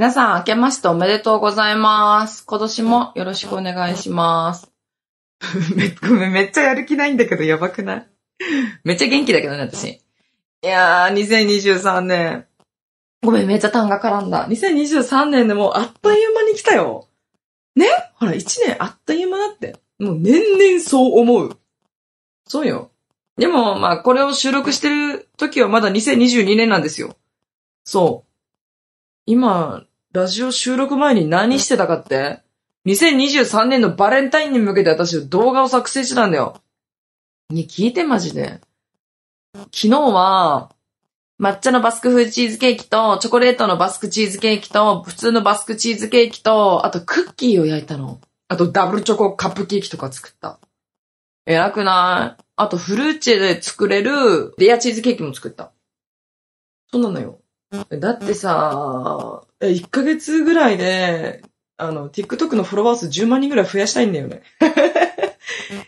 皆さん、明けましておめでとうございます。今年もよろしくお願いします。め、ごめん、めっちゃやる気ないんだけど、やばくない？めっちゃ元気だけどね、私。いやー、2023年。ごめん、めっちゃ単が絡んだ。2023年でもうあっという間に来たよ。ね？ほら、1年あっという間だって。もう年々そう思う。そうよ。でも、まあ、これを収録してる時はまだ2022年なんですよ。そう。今、ラジオ収録前に何してたかって ?2023 年のバレンタインに向けて私動画を作成してたんだよ。ね、聞いてマジで。昨日は、抹茶のバスク風チーズケーキと、チョコレートのバスクチーズケーキと、普通のバスクチーズケーキと、あとクッキーを焼いたの。あとダブルチョコカップケーキとか作った。偉くない？あとフルーチェで作れるレアチーズケーキも作った。そうなのよ。だってさ、え1ヶ月ぐらいで、あの、TikTok のフォロワー数10万人ぐらい増やしたいんだよね。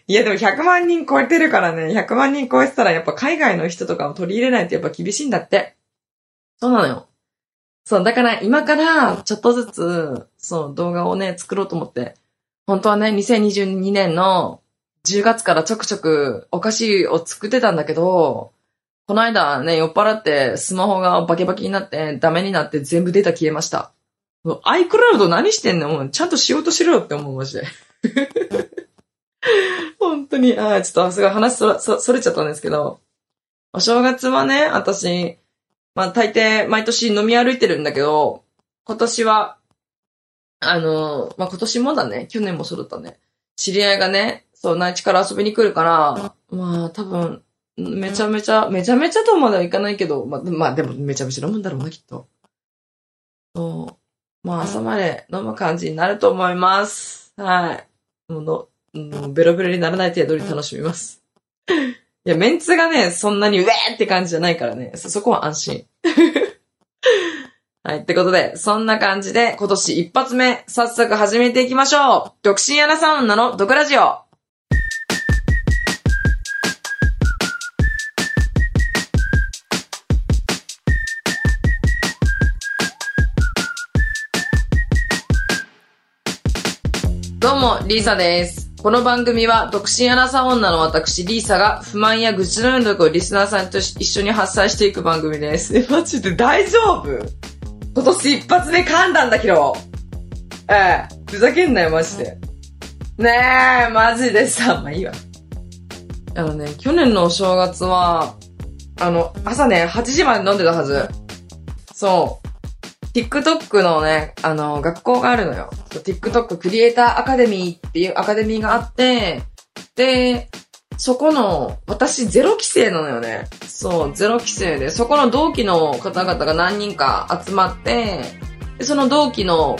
いやでも100万人超えてるからね、100万人超えてたらやっぱ海外の人とかを取り入れないとやっぱ厳しいんだって。そうなのよ。そう、だから今からちょっとずつ、そう、動画をね、作ろうと思って。本当はね、2022年の10月からちょくちょくお菓子を作ってたんだけど、この間ね、酔っ払ってスマホがバキバキになってダメになって全部データ消えました。iCloud 何してんの？もうちゃんとしようとしろよって思う、マジで。本当に、ああ、ちょっとすごい話そそそれちゃったんですけど、お正月はね、私、まあ大抵毎年飲み歩いてるんだけど、今年は、あの、まあ今年もだね、去年もそうだったね。知り合いがね、そう、内地から遊びに来るから、まあ多分、めちゃめちゃ、めちゃめちゃとまではいかないけど、まあ、まあでもめちゃめちゃ飲むんだろうな、きっと。そう。まあ朝まで飲む感じになると思います。はい。もうの、もうベロベロにならない程度に楽しみます。いや、メンツがね、そんなにウェーって感じじゃないからね、そ、そこは安心。はい。ってことで、そんな感じで、今年一発目、早速始めていきましょう独身アナサウンナの毒ラジオどうも、リーサです。この番組は、独身アナサ女の私、リーサが、不満や愚痴のようなとこをリスナーさんと一緒に発散していく番組です。え、マジで大丈夫？今年一発目噛んだんだけど。ええ、ふざけんなよ、マジで。ねえ、マジでさ、まあいいわ。あのね、去年のお正月は、あの、朝ね、8時まで飲んでたはず。そう。TikTok のね、あの、学校があるのよ。TikTok クリエイターアカデミーっていうアカデミーがあって、で、そこの、私ゼロ期生なのよね。そう、ゼロ期生で、そこの同期の方々が何人か集まって、で、その同期の、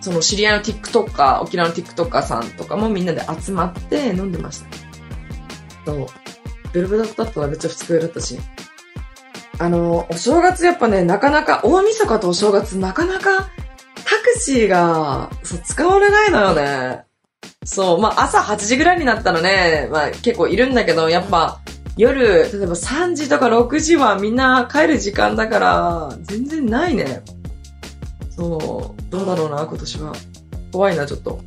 その知り合いの TikToker、沖縄の TikToker さんとかもみんなで集まって飲んでました。そう。ベルベだったらめっちゃ二日酔いだったし。あの、お正月やっぱね、なかなか、大晦日とお正月なかなかタクシーが、そう、使われないのよね。そう、まあ朝8時ぐらいになったらね、まあ結構いるんだけど、やっぱ夜、例えば3時とか6時はみんな帰る時間だから、全然ないね。そう、どうだろうな、今年は。怖いな、ちょっと。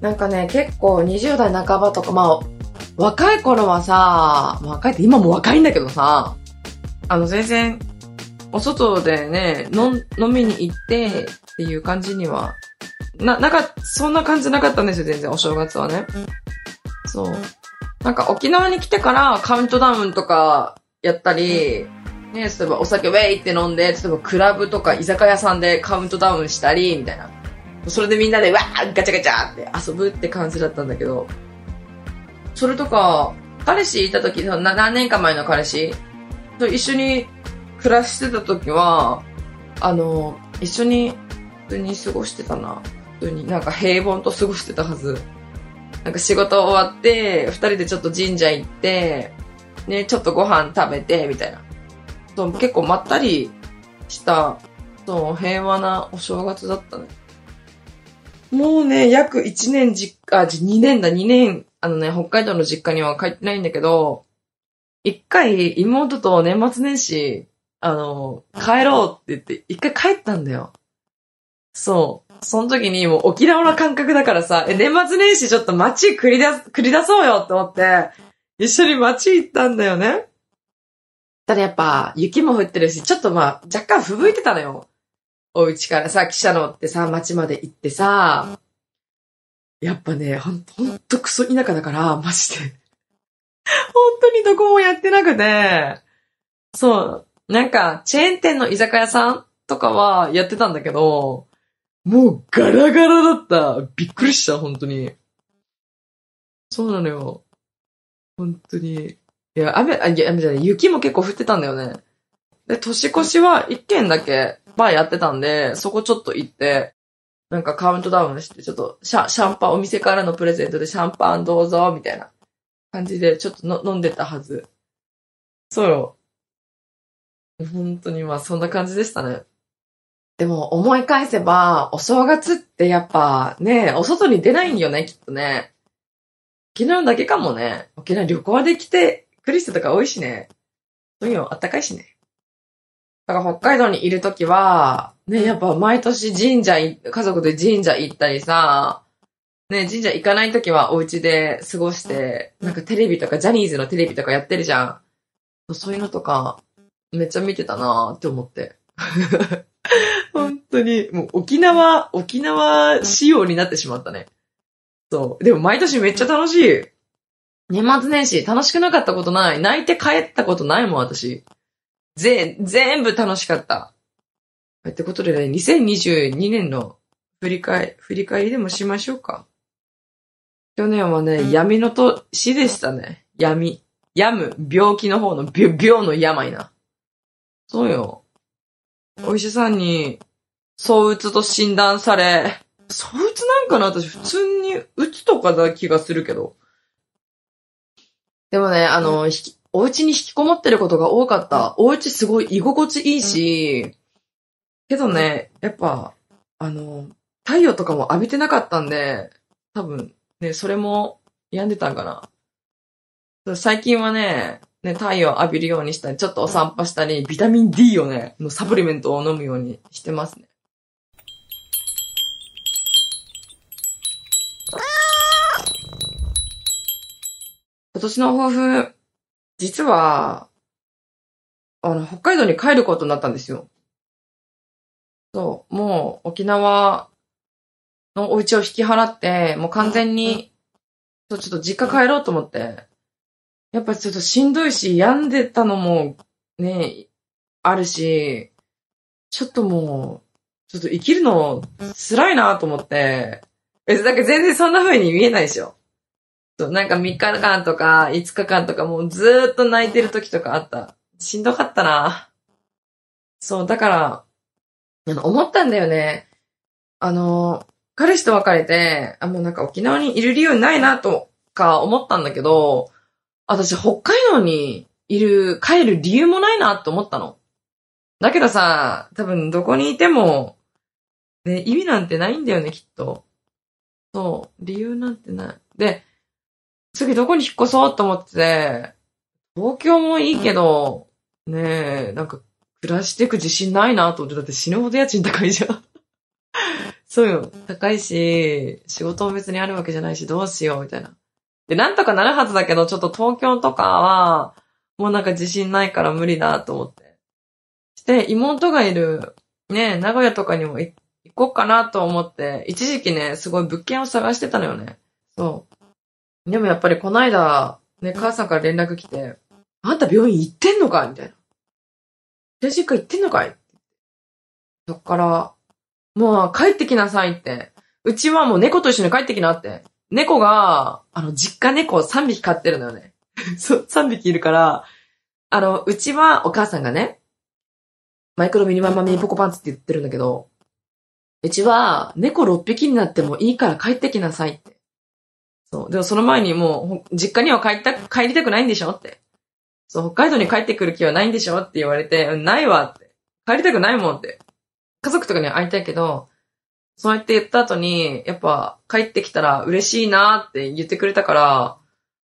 なんかね、結構20代半ばとか、まあ、若い頃はさ、若いって今も若いんだけどさ、あの全然、お外でね、飲みに行ってっていう感じには、な、なんか、そんな感じなかったんですよ、全然、お正月はね。そう。なんか沖縄に来てからカウントダウンとかやったり、ね、例えばお酒ウェイって飲んで、例えばクラブとか居酒屋さんでカウントダウンしたり、みたいな。それでみんなでわーガチャガチャって遊ぶって感じだったんだけど、それとか、彼氏いた時、その何年か前の彼氏？と一緒に暮らしてた時は、あの、一緒に普通に過ごしてたな。普通になんか平凡と過ごしてたはず。なんか仕事終わって、二人でちょっと神社行って、ね、ちょっとご飯食べて、みたいな。そう、結構まったりした、そう、平和なお正月だったね。もうね、約1年実家、あ、2年だ、2年、あのね、北海道の実家には帰ってないんだけど、一回妹と年末年始、あの、帰ろうって言って、一回帰ったんだよ。そう。その時にもう沖縄の感覚だからさ、え、年末年始ちょっと街繰り出す、繰り出そうよって思って、一緒に街行ったんだよね。ただやっぱ、雪も降ってるし、ちょっとまあ、若干吹雪いてたのよ。お家からさ、汽車乗ってさ、街まで行ってさ、やっぱね、ほんと、ほんとクソ田舎だから、マジで。本当にどこもやってなくて、そう、なんか、チェーン店の居酒屋さんとかはやってたんだけど、もうガラガラだった。びっくりした、本当に。そうなのよ。本当に。いや、雨、あ、いや、雨じゃない、雪も結構降ってたんだよね。で、年越しは一軒だけバーやってたんで、そこちょっと行って、なんかカウントダウンして、ちょっとシャシャンパン、お店からのプレゼントでシャンパンどうぞ、みたいな感じで、ちょっとの飲んでたはず。そうよ。本当にまあそんな感じでしたね。でも思い返せば、お正月ってやっぱね、お外に出ないんよね、きっとね。沖縄だけかもね。沖縄旅行で来てくる人とか多いしね。そういうのあったかいしね。だから北海道にいるときは、ね、やっぱ毎年神社い、家族で神社行ったりさ、ね、神社行かないときはお家で過ごして、なんかテレビとかジャニーズのテレビとかやってるじゃん。そういうのとか、めっちゃ見てたなーって思って。本当に、もう沖縄、沖縄仕様になってしまったね。そう。でも毎年めっちゃ楽しい。年末年始楽しくなかったことない。泣いて帰ったことないもん、私。ぜ、全部楽しかった。ってことでね、2022年の振り返、振り返りでもしましょうか。去年はね、闇の年でしたね。闇。病む。病気の方の、病、病の病な。そうよ。お医者さんに、躁うつと診断され、躁うつなんかな？私普通にうつとかだ気がするけど。でもね、あの、お家に引きこもってることが多かった。お家すごい居心地いいし、けどね、やっぱ、あの、太陽とかも浴びてなかったんで、多分、ね、それも病んでたんかな。最近はね、ね、太陽浴びるようにしたり、ちょっとお散歩したり、ビタミン D をね、のサプリメントを飲むようにしてますね。今年の抱負、実は、あの、北海道に帰ることになったんですよ。そう、もう沖縄のお家を引き払って、もう完全に、そうちょっと実家帰ろうと思って。やっぱちょっとしんどいし、病んでたのもね、あるし、ちょっともう、ちょっと生きるの辛いなと思って。え、だけど全然そんな風に見えないでしょ。そう、なんか3日間とか5日間とかもうずーっと泣いてる時とかあった。しんどかったな。そう、だから、思ったんだよね。あの、彼氏と別れて、あ、もうなんか沖縄にいる理由ないなとか思ったんだけど、私北海道にいる、帰る理由もないなと思ったの。だけどさ、多分どこにいても、ね、意味なんてないんだよね、きっと。そう、理由なんてない。で、次どこに引っ越そうと思って、東京もいいけど、ねえ、なんか暮らしていく自信ないなと思って、だって死ぬほど家賃高いじゃん。そうよ。高いし、仕事も別にあるわけじゃないし、どうしよう、みたいな。で、なんとかなるはずだけど、ちょっと東京とかは、もうなんか自信ないから無理だと思って。して、妹がいる、ね、名古屋とかにも行こうかなと思って、一時期ね、すごい物件を探してたのよね。そう。でもやっぱりこの間、ね、母さんから連絡来て、あんた病院行ってんのか？みたいな。で、実家行ってんのかい？そっから、もう帰ってきなさいって。うちはもう猫と一緒に帰ってきなって。猫が、あの、実家猫を3匹飼ってるのよね。そう、3匹いるから、あの、うちはお母さんがね、マイクロミニマンマミニポコパンツって言ってるんだけど、うちは猫6匹になってもいいから帰ってきなさいって。そう。でもその前にもう、実家には帰った、帰りたくないんでしょって。そう、北海道に帰ってくる気はないんでしょって言われて、ないわって。帰りたくないもんって。家族とかには会いたいけど、そうやって言った後に、やっぱ帰ってきたら嬉しいなって言ってくれたから、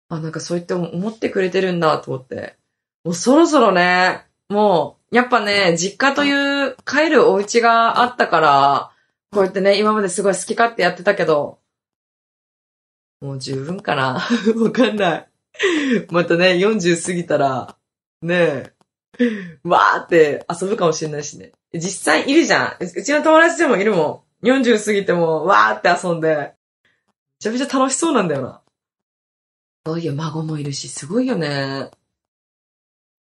あ、なんかそう言って思ってくれてるんだと思って。もうそろそろね、もうやっぱね、実家という帰るお家があったから、こうやってね、今まですごい好き勝手やってたけど、もう十分かな わかんない。またね、40過ぎたら、ねえ、わーって遊ぶかもしれないしね。実際いるじゃん。うちの友達でもいるもん。40過ぎても、わーって遊んで。めちゃめちゃ楽しそうなんだよな。そういう孫もいるし、すごいよね。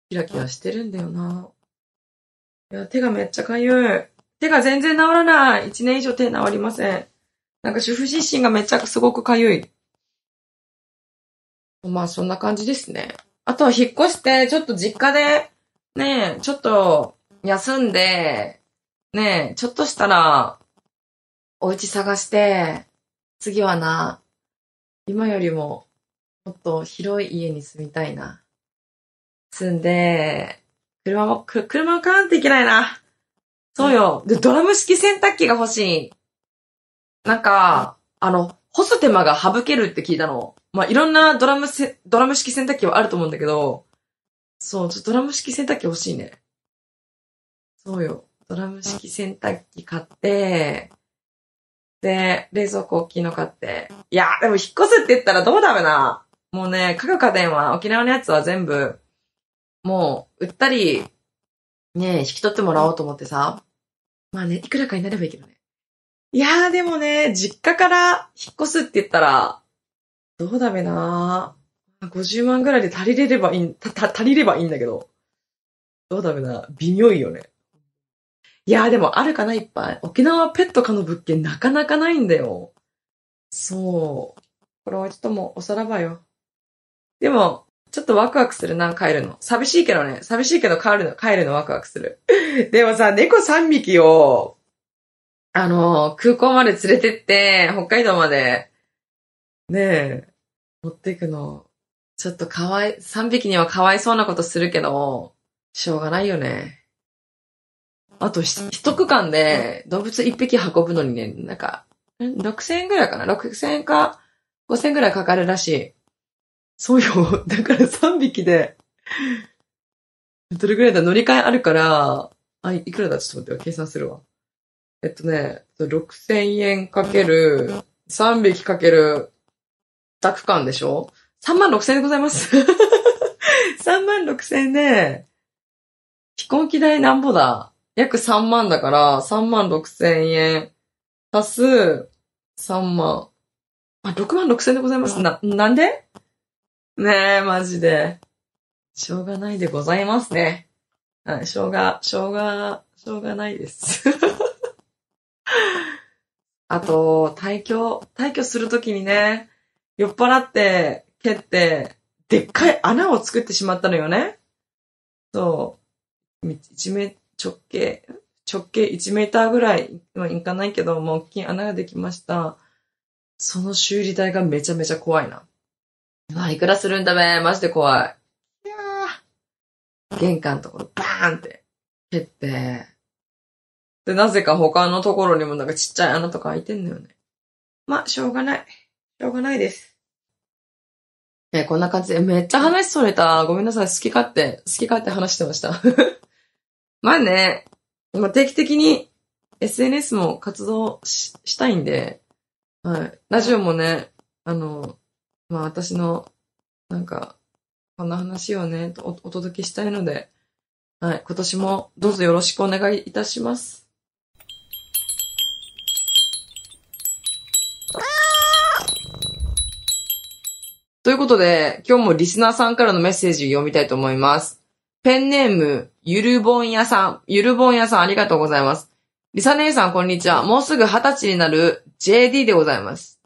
キラキラしてるんだよな。いや、手がめっちゃかゆい。手が全然治らない。1年以上手治りません。なんか主婦自身がめっちゃすごくかゆい。まあそんな感じですね。あとは引っ越して、ちょっと実家で、ねえ、ちょっと休んで、ねえ、ちょっとしたら、お家探して、次はな、今よりも、もっと広い家に住みたいな。住んで、車も、車を買わんといけないな。そうよ。で、ドラム式洗濯機が欲しい。なんか、あの、干す手間が省けるって聞いたの。まあ、いろんなドラムせ、ドラム式洗濯機はあると思うんだけど、そう、ちょっとドラム式洗濯機欲しいね。そうよ。ドラム式洗濯機買って、で、冷蔵庫大きいの買って。いや、でも引っ越すって言ったらどうだめな。もうね、家具家電は、沖縄のやつは全部、もう、売ったり、ね、引き取ってもらおうと思ってさ。まあね、いくらかになればいいけど。いやーでもね、実家から引っ越すって言ったら、どうだべな50万ぐらいで足りれればいいん、た、た、足りればいいんだけど。どうだべな微妙いよね。いやーでもあるかないっぱい。沖縄ペット可の物件なかなかないんだよ。そう。これはちょっともうおさらばよ。でも、ちょっとワクワクするな、帰るの。寂しいけどね。寂しいけど帰るの、帰るのワクワクする。でもさ、猫3匹を、あの、空港まで連れてって、北海道まで、ねえ、持っていくの、ちょっとかわい、3匹にはかわいそうなことするけど、しょうがないよね。あと、一区間で動物1匹運ぶのにね、なんか、6000円ぐらいかな ?6000 円か5000円ぐらいかかるらしい。そうよ。だから3匹で、どれぐらいだ？乗り換えあるから、あ、いくらだ？ちょっと待ってよ、計算するわ。えっとね、6000円かける、3匹かける、2区間でしょ ?3 万6000円でございます。3万6000円で、飛行機代なんぼだ？約3万だから、3万6000円、足す、3万。あ、6万6000円でございます。な、なんで？ねえ、マジで。しょうがないでございますね。はい、しょうが、しょうが、しょうがないです。あと、退去、退去するときにね、酔っ払って、蹴って、でっかい穴を作ってしまったのよね。そう。1メ直径、直径1メーターぐらい、まあ、いかないけど、もう大きい穴ができました。その修理代がめちゃめちゃ怖いな。うわ、いくらするんだべマジで怖い。いや玄関のところバーンって蹴って、で、なぜか他のところにもなんかちっちゃい穴とか開いてんのよね。まあ、しょうがない。しょうがないです。え、こんな感じで、めっちゃ話それた。ごめんなさい。好き勝手、好き勝手話してました。まあね、まあ、定期的に SNS も活動ししたいんで、はい。ラジオもね、あの、まあ私の、なんか、こんな話をね、おお届けしたいので、はい。今年もどうぞよろしくお願いいたします。ということで、今日もリスナーさんからのメッセージを読みたいと思います。ペンネーム、ゆるぼんやさん。ゆるぼんやさんありがとうございます。リサ姉さんこんにちは。もうすぐ二十歳になる JD でございます。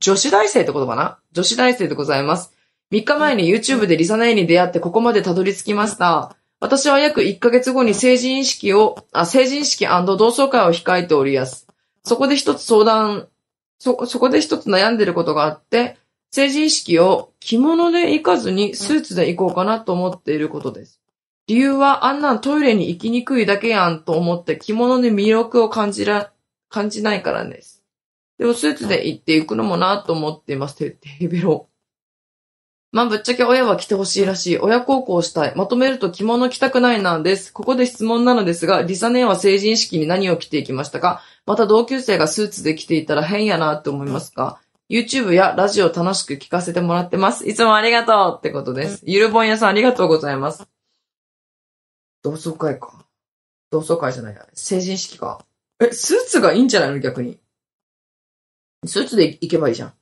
女子大生ってことかな？女子大生でございます。3日前に YouTube でリサ姉に出会ってここまでたどり着きました。私は約1ヶ月後に成人式を、あ、成人式同窓会を控えておりやす。そこで一つ相談、そ、そこで一つ悩んでることがあって、成人式を着物で行かずにスーツで行こうかなと思っていることです。理由はあんなんトイレに行きにくいだけやんと思って着物に魅力を感じら、感じないからです。でもスーツで行って行くのもなと思っています。て、てへべろ。まあ、ぶっちゃけ親は来てほしいらしい。親孝行したい。まとめると着物着たくないなんです。ここで質問なのですが、リサ姉は成人式に何を着ていきましたか？また同級生がスーツで着ていたら変やなって思いますか？?YouTube やラジオ楽しく聞かせてもらってます。いつもありがとうってことです。ゆるぼん屋さんありがとうございます。同窓会か。同窓会じゃないや。成人式か。え、スーツがいいんじゃないの？逆に。スーツで行けばいいじゃん。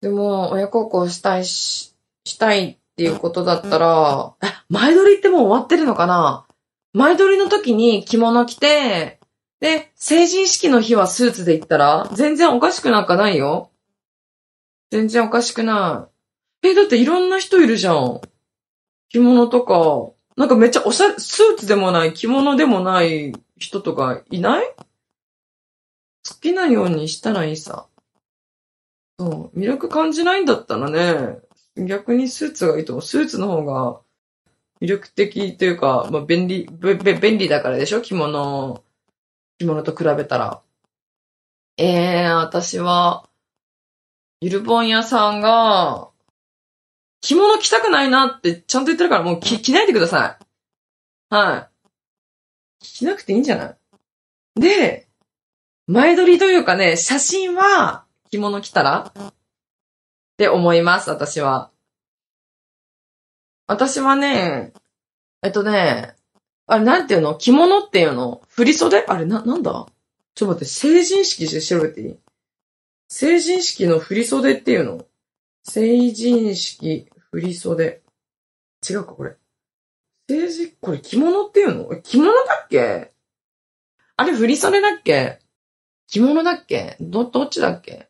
でも、親孝行したいし、したいっていうことだったら、え、前撮りってもう終わってるのかな？前撮りの時に着物着て、で、成人式の日はスーツで行ったら、全然おかしくなんかないよ。全然おかしくない。え、だっていろんな人いるじゃん。着物とか、なんかめっちゃおしゃれ、スーツでもない、着物でもない人とかいない？好きなようにしたらいいさ。そう。魅力感じないんだったらね、逆にスーツがいいと思う。スーツの方が魅力的というか、まあ、便利、べ、べ、便利だからでしょ？着物、着物と比べたら。ええー、私は、ゆるぼん屋さんが、着物着たくないなってちゃんと言ってるからもう着、着ないでください。はい。着なくていいんじゃない？で、前撮りというかね、写真は着物着たら？って思います、私は。私はね、えっとね、あれなんていうの？着物っていうの？振袖？あれな、なんだ？ちょっと待って、成人式で調べていい？成人式の振袖っていうの？成人式振袖。違うか、これ。成人、これ着物っていうの？着物だっけ？あれ振袖だっけ？着物だっけ？ど、どっちだっけ？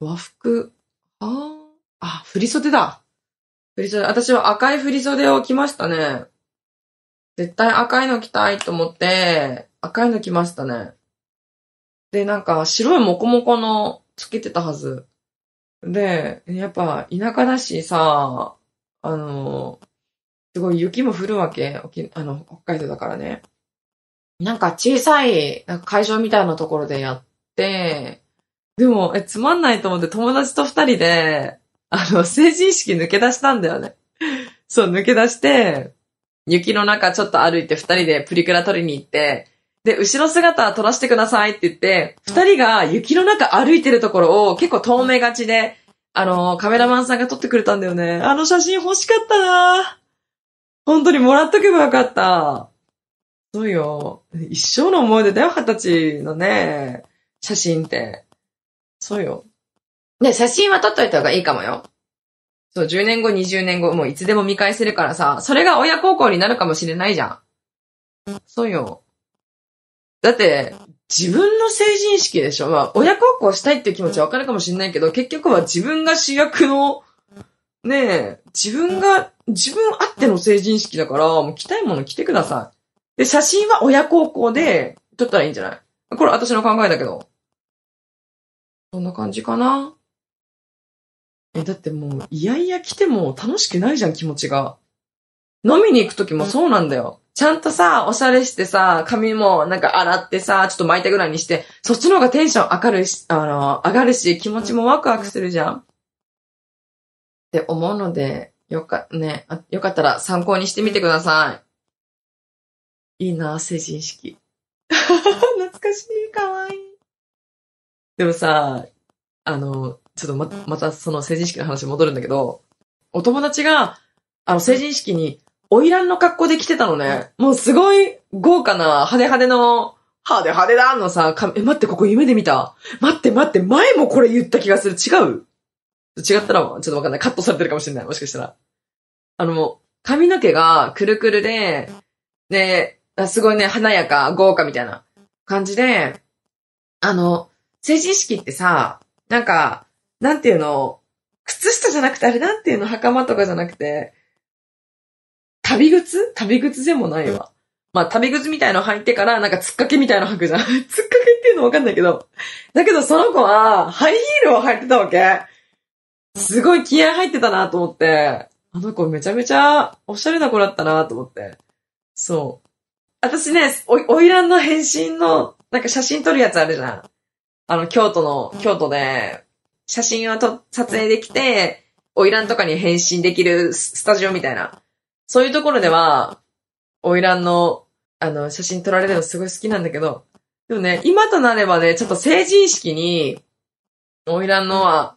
和服？ああ、あ、振袖だ。振袖。私は赤い振袖を着ましたね。絶対赤いの着たいと思って、赤いの着ましたね。で、なんか白いモコモコのつけてたはず。で、やっぱ田舎だしさ、あの、すごい雪も降るわけ。あの、北海道だからね。なんか小さいなんか会場みたいなところでやって、でも、え、つまんないと思って友達と二人で、あの、成人式抜け出したんだよね。そう、抜け出して、雪の中ちょっと歩いて二人でプリクラ撮りに行って、で、後ろ姿撮らせてくださいって言って、二人が雪の中歩いてるところを結構遠目がちで、あの、カメラマンさんが撮ってくれたんだよね。あの写真欲しかったな本当にもらっとけばよかった。そうよ。一生の思い出だよ、二十歳のね、写真って。そうよ。ね、写真は撮っといた方がいいかもよ。そう、10年後、20年後、もういつでも見返せるからさ、それが親孝行になるかもしれないじゃん。そうよ。だって、自分の成人式でしょ？まあ、親孝行したいっていう気持ちはわかるかもしれないけど、結局は自分が主役の、ねえ、自分が、自分あっての成人式だから、もう着たいもの着てください。で、写真は親孝行で撮ったらいいんじゃない？これ私の考えだけど。そんな感じかな？え、だってもう、いやいや来ても楽しくないじゃん、気持ちが。飲みに行くときもそうなんだよ。ちゃんとさ、おしゃれしてさ、髪もなんか洗ってさ、ちょっと巻いたぐらいにして、そっちの方がテンション上がるし、あの、上がるし、気持ちもワクワクするじゃん。って思うので、よか、ね、よかったら参考にしてみてください。いいな、成人式。懐かしい、かわいい。でもさ、あの、ちょっとま、またその成人式の話戻るんだけど、お友達が、あの、成人式に、花魁の格好で来てたのね。もうすごい豪華な派手派手の、派手派手だのさ、かえ、待って、ここ夢で見た。待って待って、前もこれ言った気がする。違う違ったら、ちょっとわかんない。カットされてるかもしれない。もしかしたら。あの、髪の毛がくるくるで、で、すごいね、華やか、豪華みたいな感じで、あの、成人式ってさ、なんか、なんていうの、靴下じゃなくて、あれなんていうの、袴とかじゃなくて、旅靴？旅靴でもないわ。まあ、旅靴みたいの履いてから、なんか、つっかけみたいの履くじゃん。つっかけっていうのわかんないけど。だけど、その子は、ハイヒールを履いてたわけ。すごい気合入ってたなと思って。あの子めちゃめちゃおしゃれな子だったなと思って。そう。私ね、お、おいらんの変身の、なんか写真撮るやつあるじゃん。あの、京都の、京都で、写真をと撮影できて、オイランとかに返信できるスタジオみたいな。そういうところでは、オイランの、あの、写真撮られるのすごい好きなんだけど、でもね、今となればね、ちょっと成人式に、オイランのは、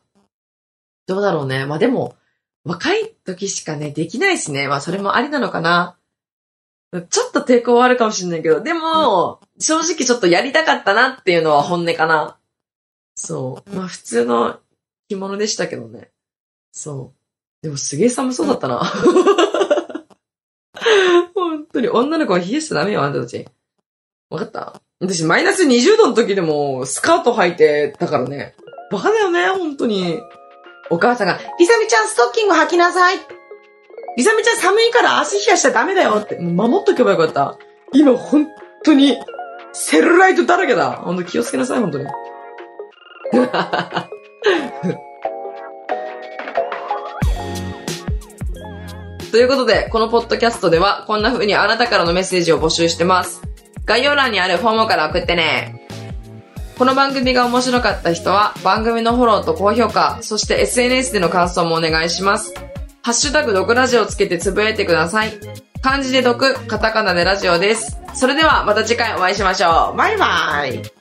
どうだろうね。まあでも、若い時しかね、できないしね。まあそれもありなのかな。ちょっと抵抗はあるかもしれないけど、でも、正直ちょっとやりたかったなっていうのは本音かな。そう。まあ普通の着物でしたけどね。そう。でもすげえ寒そうだったな。本当に女の子は冷えしちゃダメよ、あんたたち。わかった？私マイナス20度の時でもスカート履いてたからね。バカだよね、本当に。お母さんが、リサミちゃんストッキング履きなさい。リサミちゃん寒いから足冷やしちゃダメだよって。守っとけばよかった。今本当に、セルライトだらけだ。本当気をつけなさい、本当に。ということで、このポッドキャストでは、こんな風にあなたからのメッセージを募集してます。概要欄にあるフォームから送ってね。この番組が面白かった人は、番組のフォローと高評価、そして SNS での感想もお願いします。ハッシュタグ毒ラジオをつけてつぶやいてください。漢字で毒、カタカナでラジオです。それではまた次回お会いしましょう。バイバイ